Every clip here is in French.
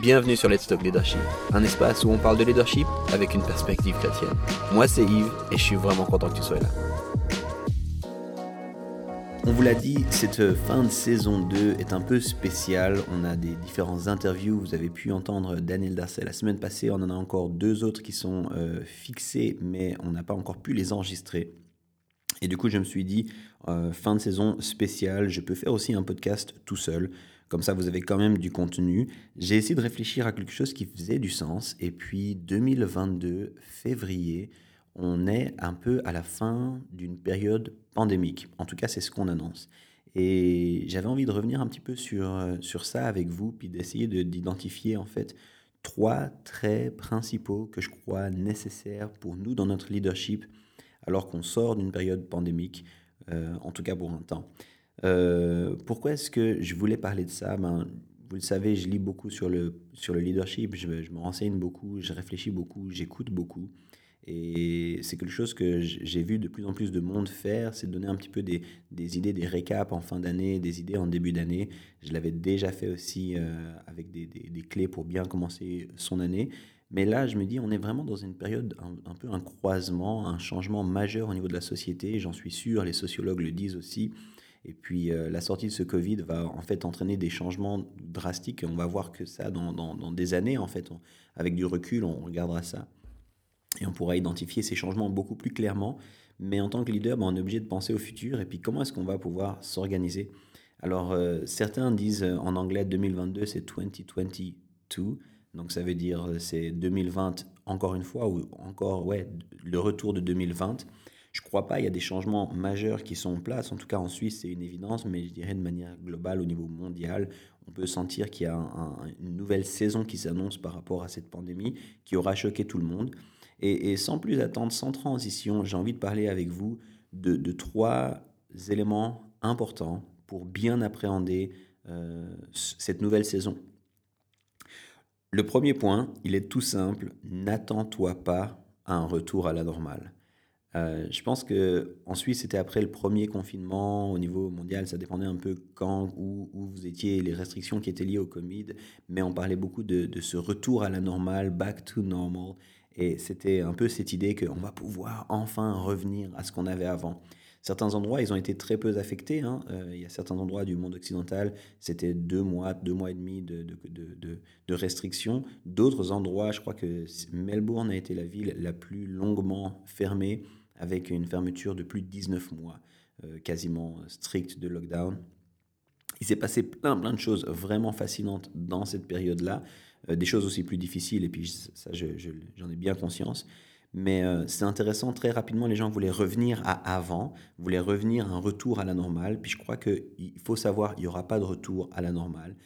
Bienvenue sur Let's Talk Leadership, un espace où on parle de leadership avec une perspective chrétienne. Moi, c'est Yves et je suis vraiment content que tu sois là. On vous l'a dit, cette fin de saison 2 est un peu spéciale. On a des différentes interviews. Vous avez pu entendre Daniel Darcet la semaine passée. On en a encore deux autres qui sont euh, fixés, mais on n'a pas encore pu les enregistrer. Et du coup, je me suis dit, euh, fin de saison spéciale, je peux faire aussi un podcast tout seul. Comme ça, vous avez quand même du contenu. J'ai essayé de réfléchir à quelque chose qui faisait du sens. Et puis, 2022, février, on est un peu à la fin d'une période pandémique. En tout cas, c'est ce qu'on annonce. Et j'avais envie de revenir un petit peu sur, euh, sur ça avec vous, puis d'essayer d'identifier en fait trois traits principaux que je crois nécessaires pour nous dans notre leadership alors qu'on sort d'une période pandémique, euh, en tout cas pour un temps. Euh, pourquoi est-ce que je voulais parler de ça? Ben, Vous le savez, je lis beaucoup sur le, sur le leadership, je, me renseigne beaucoup, je réfléchis beaucoup, j'écoute beaucoup. Et c'est quelque chose que j'ai vu de plus en plus de monde faire, c'est donner un petit peu des, des, idées, des récaps en fin d'année, des idées en début d'année. Je l'avais déjà fait aussi euh, avec des, des, clés pour bien commencer son année. Mais là, je me dis, on est vraiment dans une période, un peu un croisement, un changement majeur au niveau de la société. J'en suis sûr, les sociologues le disent aussi. Et puis euh, la sortie de ce Covid va en fait entraîner des changements drastiques on va voir que ça dans, dans, dans des années en fait. avec du recul, on regardera ça et on pourra identifier ces changements beaucoup plus clairement. Mais en tant que leader, ben, on est obligé de penser au futur et puis comment est-ce qu'on va pouvoir s'organiser? Alors euh, certains disent euh, en anglais 2022 c'est 2022, donc ça veut dire c'est 2020 encore une fois ou encore ouais le retour de 2020. Je ne crois pas, il y a des changements majeurs qui sont en place. En tout cas, en Suisse, c'est une évidence, mais je dirais de manière globale, au niveau mondial, on peut sentir qu'il y a une nouvelle saison qui s'annonce par rapport à cette pandémie qui aura choqué tout le monde. Et, sans plus attendre, sans transition, j'ai envie de parler avec vous de, trois éléments importants pour bien appréhender euh, cette nouvelle saison. Le premier point, il est tout simple, n'attends-toi pas à un retour à la normale. Euh, je pense que en Suisse, c'était après le premier confinement au niveau mondial. Ça dépendait un peu quand, où, où, vous étiez, les restrictions qui étaient liées au Covid. Mais on parlait beaucoup de, de ce retour à la normale, back to normal. Et c'était un peu cette idée qu'on va pouvoir enfin revenir à ce qu'on avait avant. Certains endroits, ils ont été très peu affectés. Hein. Euh, il y a certains endroits du monde occidental, c'était deux mois, deux mois et demi de, de, de, de restrictions. D'autres endroits, je crois que Melbourne a été la ville la plus longuement fermée avec une fermeture de plus de 19 mois, euh, quasiment stricte de lockdown. Il s'est passé plein, plein de choses vraiment fascinantes dans cette période-là, euh, des choses aussi plus difficiles, et puis ça, j'en ai bien conscience. Mais euh, c'est intéressant, très rapidement, les gens voulaient revenir à avant, voulaient revenir à un retour à la normale. Puis je crois qu'il faut savoir, il n'y aura pas de retour à la normale.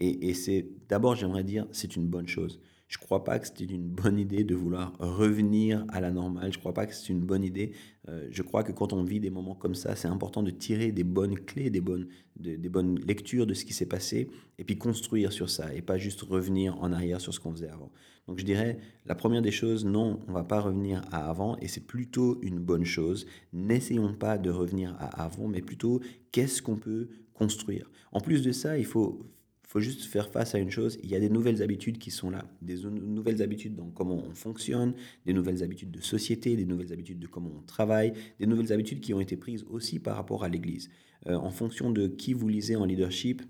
Et, et c'est d'abord, j'aimerais dire, c'est une bonne chose. Je ne crois pas que c'était une bonne idée de vouloir revenir à la normale. Je ne crois pas que c'est une bonne idée. Euh, je crois que quand on vit des moments comme ça, c'est important de tirer des bonnes clés, des bonnes, des bonnes lectures de ce qui s'est passé et puis construire sur ça et pas juste revenir en arrière sur ce qu'on faisait avant. Donc je dirais, la première des choses, non, on ne va pas revenir à avant et c'est plutôt une bonne chose. N'essayons pas de revenir à avant, mais plutôt qu'est-ce qu'on peut construire? En plus de ça, il faut faut juste faire face à une chose, il y a des nouvelles habitudes qui sont là, des nouvelles habitudes dans comment on fonctionne, des nouvelles habitudes de société, des nouvelles habitudes de comment on travaille, des nouvelles habitudes qui ont été prises aussi par rapport à l'Église. Euh, en fonction de qui vous lisez en leadership,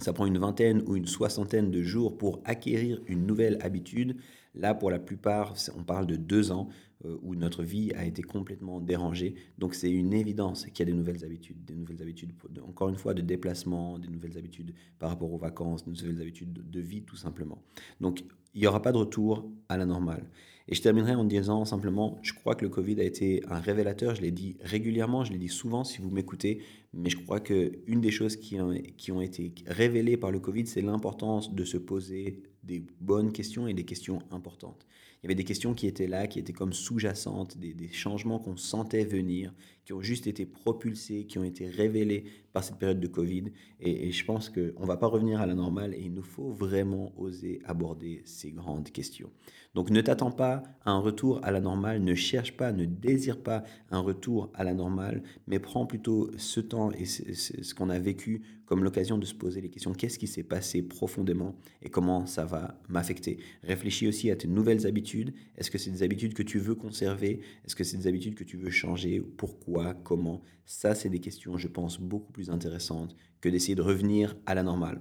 ça prend une vingtaine ou une soixantaine de jours pour acquérir une nouvelle habitude. Là, pour la plupart, on parle de deux ans euh, où notre vie a été complètement dérangée. Donc, c'est une évidence qu'il y a des nouvelles habitudes, des nouvelles habitudes, encore une fois, de déplacement, des nouvelles habitudes par rapport aux vacances, des nouvelles habitudes de vie, tout simplement. Donc, il n'y aura pas de retour à la normale. Et je terminerai en disant simplement, je crois que le Covid a été un révélateur, je l'ai dit régulièrement, je l'ai dit souvent si vous m'écoutez, mais je crois qu'une des choses qui ont, qui ont été révélées par le Covid, c'est l'importance de se poser des bonnes questions et des questions importantes. Il y avait des questions qui étaient là, qui étaient comme sous-jacentes, des, des, changements qu'on sentait venir, qui ont juste été propulsés, qui ont été révélés par cette période de Covid. Et, et je pense qu'on ne va pas revenir à la normale et il nous faut vraiment oser aborder ces grandes questions. Donc ne t'attends pas à un retour à la normale, ne cherche pas, ne désire pas un retour à la normale, mais prends plutôt ce temps et ce qu'on a vécu comme l'occasion de se poser les questions qu'est-ce qui s'est passé profondément et comment ça va m'affecter? Réfléchis aussi à tes nouvelles habitudes. Est-ce que c'est des habitudes que tu veux conserver? Est-ce que c'est des habitudes que tu veux changer? Pourquoi? Comment? Ça, c'est des questions, je pense, beaucoup plus intéressantes que d'essayer de revenir à la normale.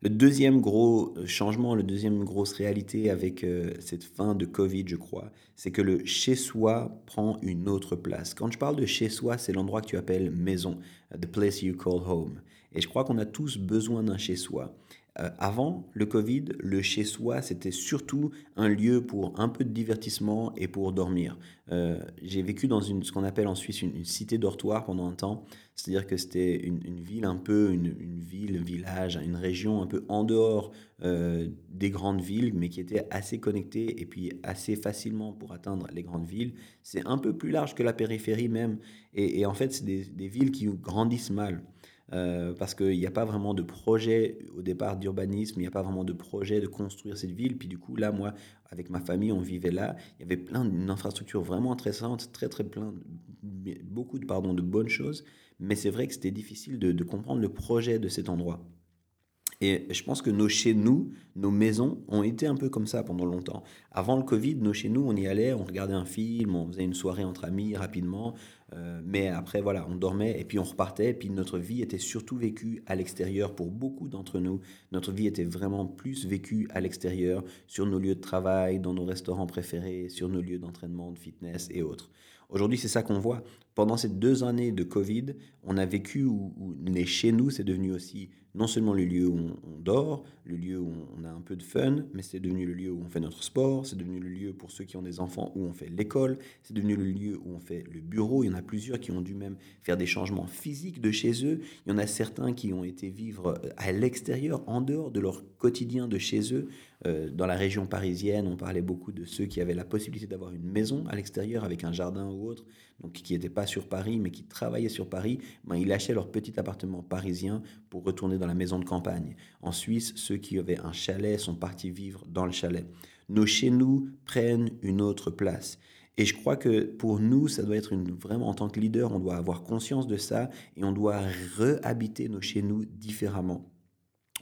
Le deuxième gros euh, changement, la deuxième grosse réalité avec euh, cette fin de Covid, je crois, c'est que le chez-soi prend une autre place. Quand je parle de chez-soi, c'est l'endroit que tu appelles maison, the place you call home. Et je crois qu'on a tous besoin d'un chez-soi. Euh, avant le Covid, le chez-soi, c'était surtout un lieu pour un peu de divertissement et pour dormir. Euh, j'ai vécu dans ce qu'on appelle en Suisse une, cité dortoir pendant un temps. C'est-à-dire que c'était une, ville un peu, une, ville, un village, une région un peu en dehors euh, des grandes villes, mais qui était assez connectée et puis assez facilement pour atteindre les grandes villes. C'est un peu plus large que la périphérie même. Et, en fait, c'est des villes qui grandissent mal. Euh, parce qu'il n'y a pas vraiment de projet au départ d'urbanisme, il n'y a pas vraiment de projet de construire cette ville. Puis du coup, là, moi, avec ma famille, on vivait là. Il y avait plein d'infrastructures vraiment intéressantes, très très plein, beaucoup de, pardon, de bonnes choses. Mais c'est vrai que c'était difficile de, de comprendre le projet de cet endroit. Et je pense que nos chez nous, nos maisons ont été un peu comme ça pendant longtemps. Avant le Covid, nos chez nous, on y allait, on regardait un film, on faisait une soirée entre amis rapidement, euh, mais après, voilà, on dormait et puis on repartait. Et puis notre vie était surtout vécue à l'extérieur pour beaucoup d'entre nous. Notre vie était vraiment plus vécue à l'extérieur, sur nos lieux de travail, dans nos restaurants préférés, sur nos lieux d'entraînement, de fitness et autres. Aujourd'hui, c'est ça qu'on voit. Pendant ces deux années de Covid, on a vécu où, où chez nous, c'est devenu aussi non seulement le lieu où on, dort, le lieu où on a un peu de fun, mais c'est devenu le lieu où on fait notre sport, c'est devenu le lieu pour ceux qui ont des enfants où on fait l'école, c'est devenu le lieu où on fait le bureau. Il y en a plusieurs qui ont dû même faire des changements physiques de chez eux. Il y en a certains qui ont été vivre à l'extérieur, en dehors de leur quotidien de chez eux. Euh, dans la région parisienne, on parlait beaucoup de ceux qui avaient la possibilité d'avoir une maison à l'extérieur avec un jardin ou autre, donc qui n'étaient pas sur Paris, mais qui travaillaient sur Paris. Ben, ils lâchaient leur petit appartement parisien pour retourner dans la maison de campagne. En Suisse, ceux qui avaient un chalet sont partis vivre dans le chalet. Nos chez nous prennent une autre place. Et je crois que pour nous, ça doit être vraiment en tant que leader, on doit avoir conscience de ça et on doit réhabiter nos chez nous différemment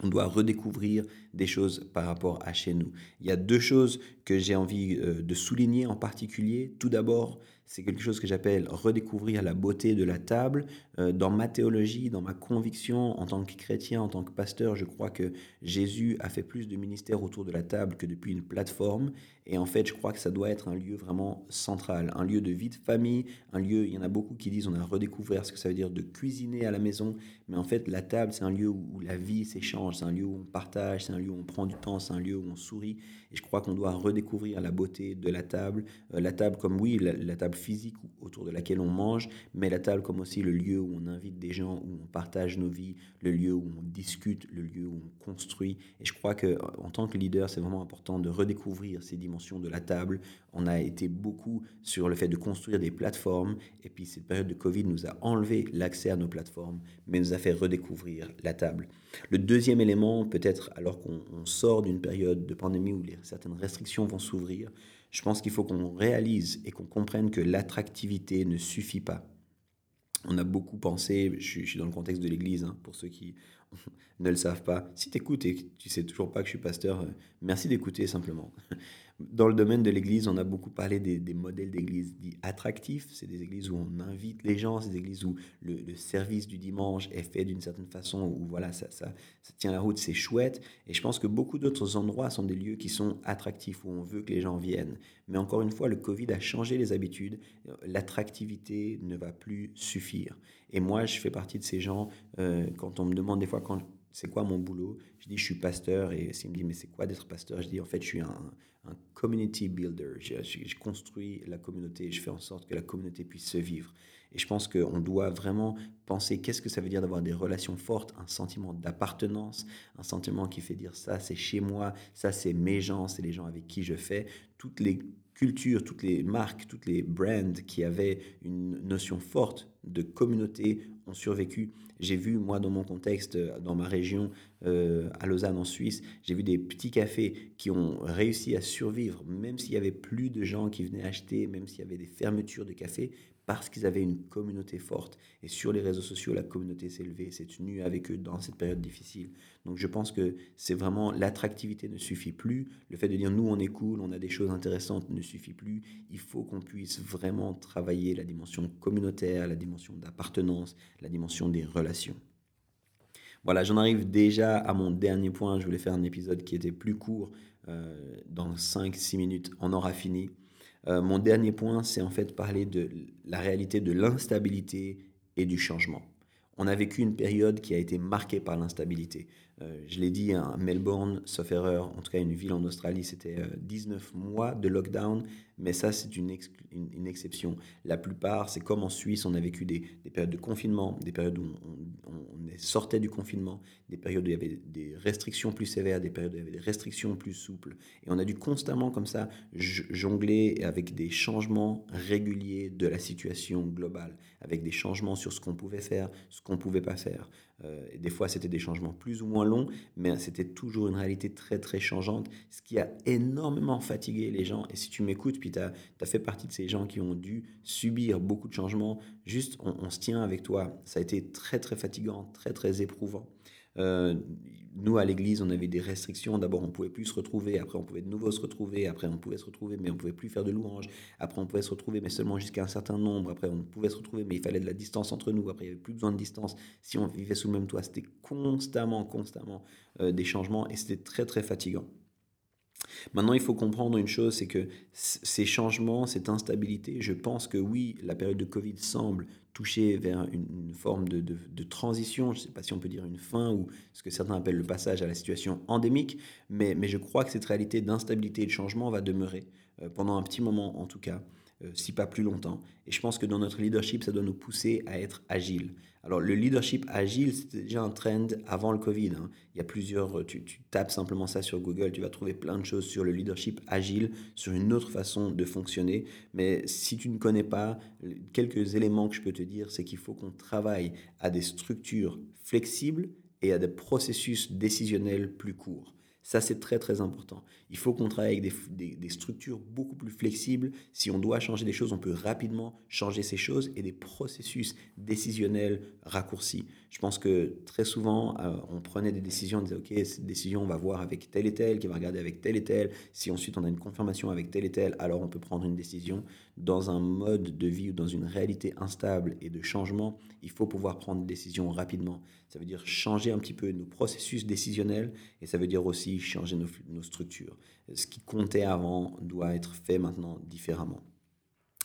on doit redécouvrir des choses par rapport à chez nous. Il y a deux choses que j'ai envie euh, de souligner en particulier. Tout d'abord, c'est quelque chose que j'appelle redécouvrir la beauté de la table. Euh, dans ma théologie, dans ma conviction, en tant que chrétien, en tant que pasteur, je crois que Jésus a fait plus de ministère autour de la table que depuis une plateforme. Et en fait, je crois que ça doit être un lieu vraiment central, un lieu de vie de famille, un lieu, il y en a beaucoup qui disent on a redécouvert ce que ça veut dire de cuisiner à la maison. Mais en fait, la table, c'est un lieu où la vie s'échange, c'est un lieu où on partage, c'est un lieu où on prend du temps, c'est un lieu où on sourit. Et je crois qu'on doit redécouvrir la beauté de la table. Euh, la table comme oui, la table physique autour de laquelle on mange, mais la table comme aussi le lieu où on invite des gens, où on partage nos vies, le lieu où on discute, le lieu où on construit. Et je crois que en tant que leader, c'est vraiment important de redécouvrir ces dimensions de la table. On a été beaucoup sur le fait de construire des plateformes, et puis cette période de Covid nous a enlevé l'accès à nos plateformes, mais nous a fait redécouvrir la table. Le deuxième élément, peut-être alors qu'on sort d'une période de pandémie où certaines restrictions vont s'ouvrir, je pense qu'il faut qu'on réalise et qu'on comprenne que l'attractivité ne suffit pas. On a beaucoup pensé, je suis, dans le contexte de l'Église, hein, pour ceux qui ne le savent pas. Si tu écoutes et tu sais toujours pas que je suis pasteur, euh, merci d'écouter simplement. Dans le domaine de l'Église, on a beaucoup parlé des, modèles d'église dits attractifs. C'est des églises où on invite les gens, c'est des églises où le, service du dimanche est fait d'une certaine façon, où voilà, ça, ça, ça tient la route, c'est chouette. Et je pense que beaucoup d'autres endroits sont des lieux qui sont attractifs, où on veut que les gens viennent. Mais encore une fois, le Covid a changé les habitudes. L'attractivité ne va plus suffire. Et moi, je fais partie de ces gens, euh, quand on me demande des fois quand c'est quoi mon boulot? Je dis, je suis pasteur. Et s'il me dit, mais c'est quoi d'être pasteur? Je dis, en fait, je suis un, un community builder. Je, construis la communauté, je fais en sorte que la communauté puisse se vivre. Et je pense qu'on doit vraiment penser qu'est-ce que ça veut dire d'avoir des relations fortes, un sentiment d'appartenance, un sentiment qui fait dire ça c'est chez moi, ça c'est mes gens, c'est les gens avec qui je fais. Toutes les cultures, toutes les marques, toutes les brands qui avaient une notion forte de communauté ont survécu. J'ai vu, moi, dans mon contexte, dans ma région, euh, à Lausanne, en Suisse, j'ai vu des petits cafés qui ont réussi à survivre, même s'il y avait plus de gens qui venaient acheter, même s'il y avait des fermetures de cafés, parce qu'ils avaient une communauté forte. Et sur les réseaux sociaux, la communauté s'est élevée, s'est tenue avec eux dans cette période difficile. Donc je pense que c'est vraiment l'attractivité ne suffit plus. Le fait de dire nous on est cool, on a des choses intéressantes ne suffit plus. Il faut qu'on puisse vraiment travailler la dimension communautaire, la dimension d'appartenance, la dimension des relations. Voilà, j'en arrive déjà à mon dernier point. Je voulais faire un épisode qui était plus court. Euh, dans 5-6 minutes, on aura fini. Euh, mon dernier point, c'est en fait parler de la réalité de l'instabilité et du changement. On a vécu une période qui a été marquée par l'instabilité. Euh, je l'ai dit, à Melbourne, sauf erreur, en tout cas une ville en Australie, c'était 19 euh, mois de lockdown, mais ça c'est une, exception. La plupart, c'est comme en Suisse, on a vécu des, périodes de confinement, des périodes où on, sortait du confinement, des périodes où il y avait des restrictions plus sévères, des périodes où il y avait des restrictions plus souples. Et on a dû constamment comme ça jongler avec des changements réguliers de la situation globale, avec des changements sur ce qu'on pouvait faire, ce qu'on ne pouvait pas faire. Euh, des fois, c'était des changements plus ou moins longs, mais c'était toujours une réalité très, très changeante, ce qui a énormément fatigué les gens. Et si tu m'écoutes, puis tu as, fait partie de ces gens qui ont dû subir beaucoup de changements, juste, on se tient avec toi. Ça a été très, très fatigant, très, très éprouvant. Euh, nous, à l'église, on avait des restrictions. D'abord, on pouvait plus se retrouver. Après, on pouvait de nouveau se retrouver. Après, on pouvait se retrouver, mais on pouvait plus faire de louanges. Après, on pouvait se retrouver, mais seulement jusqu'à un certain nombre. Après, on pouvait se retrouver, mais il fallait de la distance entre nous. Après, il n'y avait plus besoin de distance. Si on vivait sous le même toit, c'était constamment, constamment euh, des changements et c'était très, très fatigant. Maintenant, il faut comprendre une chose, c'est que ces changements, cette instabilité, je pense que oui, la période de Covid semble toucher vers une, forme de, transition, je ne sais pas si on peut dire une fin ou ce que certains appellent le passage à la situation endémique, mais, mais je crois que cette réalité d'instabilité et de changement va demeurer euh, pendant un petit moment en tout cas. Euh, si pas plus longtemps. Et je pense que dans notre leadership, ça doit nous pousser à être agile. Alors le leadership agile, c'était déjà un trend avant le Covid. Hein. Il y a plusieurs, tu, tu, tapes simplement ça sur Google, tu vas trouver plein de choses sur le leadership agile, sur une autre façon de fonctionner. Mais si tu ne connais pas, quelques éléments que je peux te dire, c'est qu'il faut qu'on travaille à des structures flexibles et à des processus décisionnels plus courts. Ça, c'est très très important. Il faut qu'on travaille avec des, structures beaucoup plus flexibles. Si on doit changer des choses, on peut rapidement changer ces choses et des processus décisionnels raccourcis. Je pense que très souvent, euh, on prenait des décisions, on disait, OK, cette décision, on va voir avec tel et tel, qui va regarder avec tel et tel. Si ensuite on a une confirmation avec tel et tel, alors on peut prendre une décision. Dans un mode de vie ou dans une réalité instable et de changement, il faut pouvoir prendre des décisions rapidement. Ça veut dire changer un petit peu nos processus décisionnels et ça veut dire aussi changer nos, structures. Ce qui comptait avant doit être fait maintenant différemment.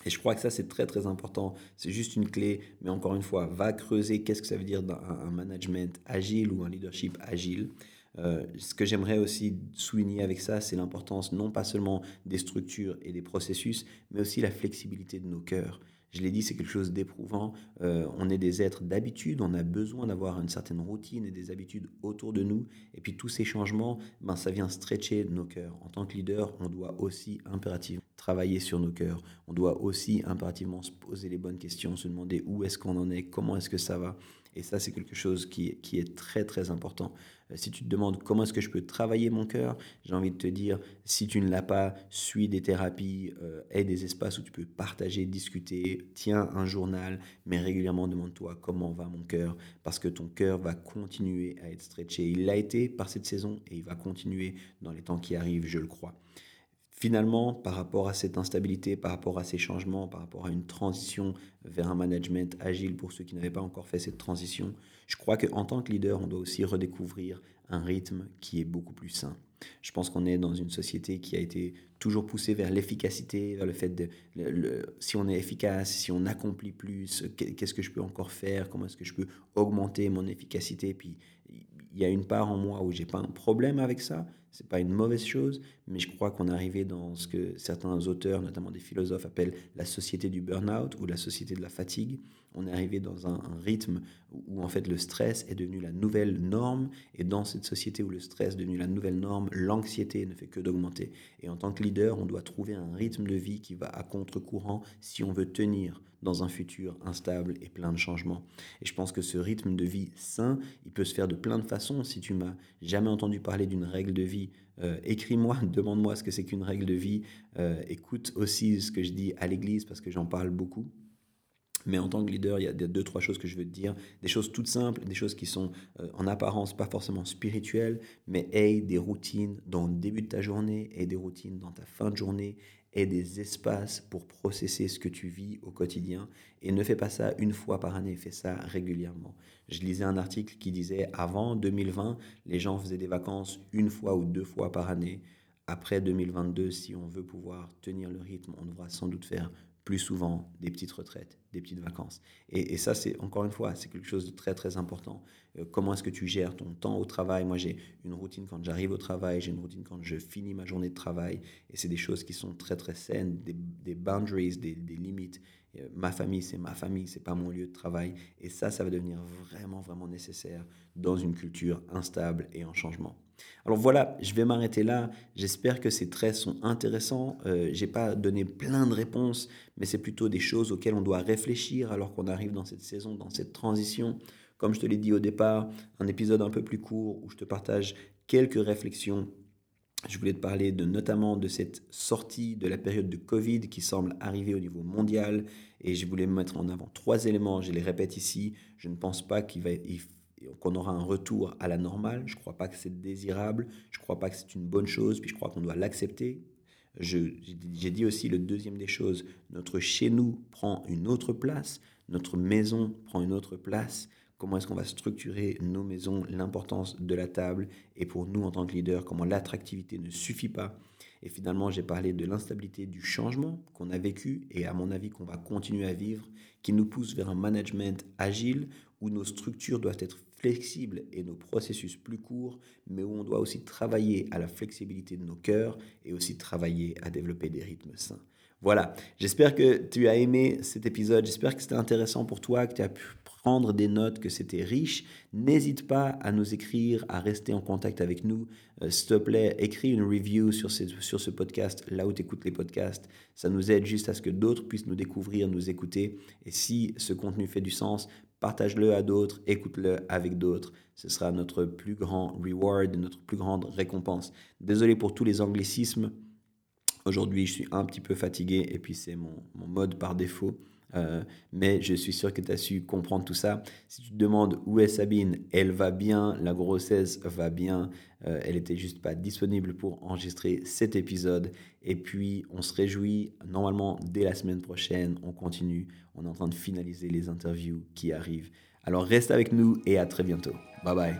Et je crois que ça, c'est très, très important. C'est juste une clé, mais encore une fois, va creuser qu'est-ce que ça veut dire un, management agile ou un leadership agile. Euh, ce que j'aimerais aussi souligner avec ça, c'est l'importance non pas seulement des structures et des processus, mais aussi la flexibilité de nos cœurs. Je l'ai dit, c'est quelque chose d'éprouvant. Euh, on est des êtres d'habitude, on a besoin d'avoir une certaine routine et des habitudes autour de nous. Et puis tous ces changements, ben, ça vient stretcher nos cœurs. En tant que leader, on doit aussi impérativement travailler sur nos cœurs. On doit aussi impérativement se poser les bonnes questions, se demander où est-ce qu'on en est, comment est-ce que ça va. Et ça, c'est quelque chose qui, qui, est très, très important. Euh, si tu te demandes comment est-ce que je peux travailler mon cœur, j'ai envie de te dire, si tu ne l'as pas, suis des thérapies, euh, des espaces où tu peux partager, discuter, tiens un journal, mais régulièrement demande-toi comment va mon cœur, parce que ton cœur va continuer à être stretché. Il l'a été par cette saison et il va continuer dans les temps qui arrivent, je le crois. Finalement, par rapport à cette instabilité, par rapport à ces changements, par rapport à une transition vers un management agile pour ceux qui n'avaient pas encore fait cette transition, je crois qu'en tant que leader, on doit aussi redécouvrir un rythme qui est beaucoup plus sain. Je pense qu'on est dans une société qui a été toujours poussée vers l'efficacité, vers le fait de si on est efficace, si on accomplit plus, qu'est-ce que je peux encore faire, comment est-ce que je peux augmenter mon efficacité. Puis il y a une part en moi où j'ai pas un problème avec ça, c'est pas une mauvaise chose, mais je crois qu'on est arrivé dans ce que certains auteurs, notamment des philosophes, appellent la société du burn-out ou la société de la fatigue. On est arrivé dans un, rythme où en fait le stress est devenu la nouvelle norme, et dans cette société où le stress est devenu la nouvelle norme, l'anxiété ne fait que d'augmenter. Et en tant que leader, on doit trouver un rythme de vie qui va à contre-courant si on veut tenir dans un futur instable et plein de changements. Et je pense que ce rythme de vie sain, il peut se faire de plein de façons. Si tu m'as jamais entendu parler d'une règle de vie, euh, écris-moi, demande-moi ce que c'est qu'une règle de vie. Euh, écoute aussi ce que je dis à l'église parce que j'en parle beaucoup. Mais en tant que leader, il y a deux, trois choses que je veux te dire. Des choses toutes simples, des choses qui sont euh, en apparence pas forcément spirituelles, mais aie des routines dans le début de ta journée et des routines dans ta fin de journée et des espaces pour processer ce que tu vis au quotidien. Et ne fais pas ça une fois par année, fais ça régulièrement. Je lisais un article qui disait avant 2020, les gens faisaient des vacances une fois ou deux fois par année. Après 2022, si on veut pouvoir tenir le rythme, on devra sans doute faire plus souvent des petites retraites, des petites vacances. Et, ça, c'est encore une fois, c'est quelque chose de très très important. Euh, comment est-ce que tu gères ton temps au travail? Moi, j'ai une routine quand j'arrive au travail, j'ai une routine quand je finis ma journée de travail, et c'est des choses qui sont très très saines, des, boundaries, des, limites. Euh, ma famille, c'est ma famille, c'est pas mon lieu de travail. Et ça, ça va devenir vraiment vraiment nécessaire dans une culture instable et en changement. Alors voilà, je vais m'arrêter là. J'espère que ces traits sont intéressants. Euh, j'ai pas donné plein de réponses, mais c'est plutôt des choses auxquelles on doit réfléchir alors qu'on arrive dans cette saison, dans cette transition. Comme je te l'ai dit au départ, un épisode un peu plus court où je te partage quelques réflexions. Je voulais te parler de notamment de cette sortie de la période de Covid qui semble arriver au niveau mondial et je voulais mettre en avant trois éléments. Je les répète ici. Je ne pense pas qu'il va qu'on aura un retour à la normale. Je ne crois pas que c'est désirable, je ne crois pas que c'est une bonne chose, puis je crois qu'on doit l'accepter. J'ai dit aussi le deuxième des choses, notre chez nous prend une autre place, notre maison prend une autre place. Comment est-ce qu'on va structurer nos maisons, l'importance de la table et pour nous en tant que leader, comment l'attractivité ne suffit pas? Et finalement, j'ai parlé de l'instabilité du changement qu'on a vécu et à mon avis qu'on va continuer à vivre, qui nous pousse vers un management agile où nos structures doivent être flexibles et nos processus plus courts, mais où on doit aussi travailler à la flexibilité de nos cœurs et aussi travailler à développer des rythmes sains. Voilà, j'espère que tu as aimé cet épisode, j'espère que c'était intéressant pour toi, que tu as pu prendre des notes, que c'était riche. N'hésite pas à nous écrire, à rester en contact avec nous. Euh, s'il te plaît, écris une review sur, sur ce podcast, là où tu écoutes les podcasts. Ça nous aide juste à ce que d'autres puissent nous découvrir, nous écouter. Et si ce contenu fait du sens, partage-le à d'autres, écoute-le avec d'autres. Ce sera notre plus grand reward, notre plus grande récompense. Désolé pour tous les anglicismes. Aujourd'hui, je suis un petit peu fatigué et puis c'est mon, mon, mode par défaut. Euh, mais je suis sûr que tu as su comprendre tout ça. Si tu te demandes où est Sabine, elle va bien, la grossesse va bien. Euh, elle était juste pas disponible pour enregistrer cet épisode. Et puis, on se réjouit. Normalement, dès la semaine prochaine, on continue. On est en train de finaliser les interviews qui arrivent. Alors, reste avec nous et à très bientôt. Bye bye.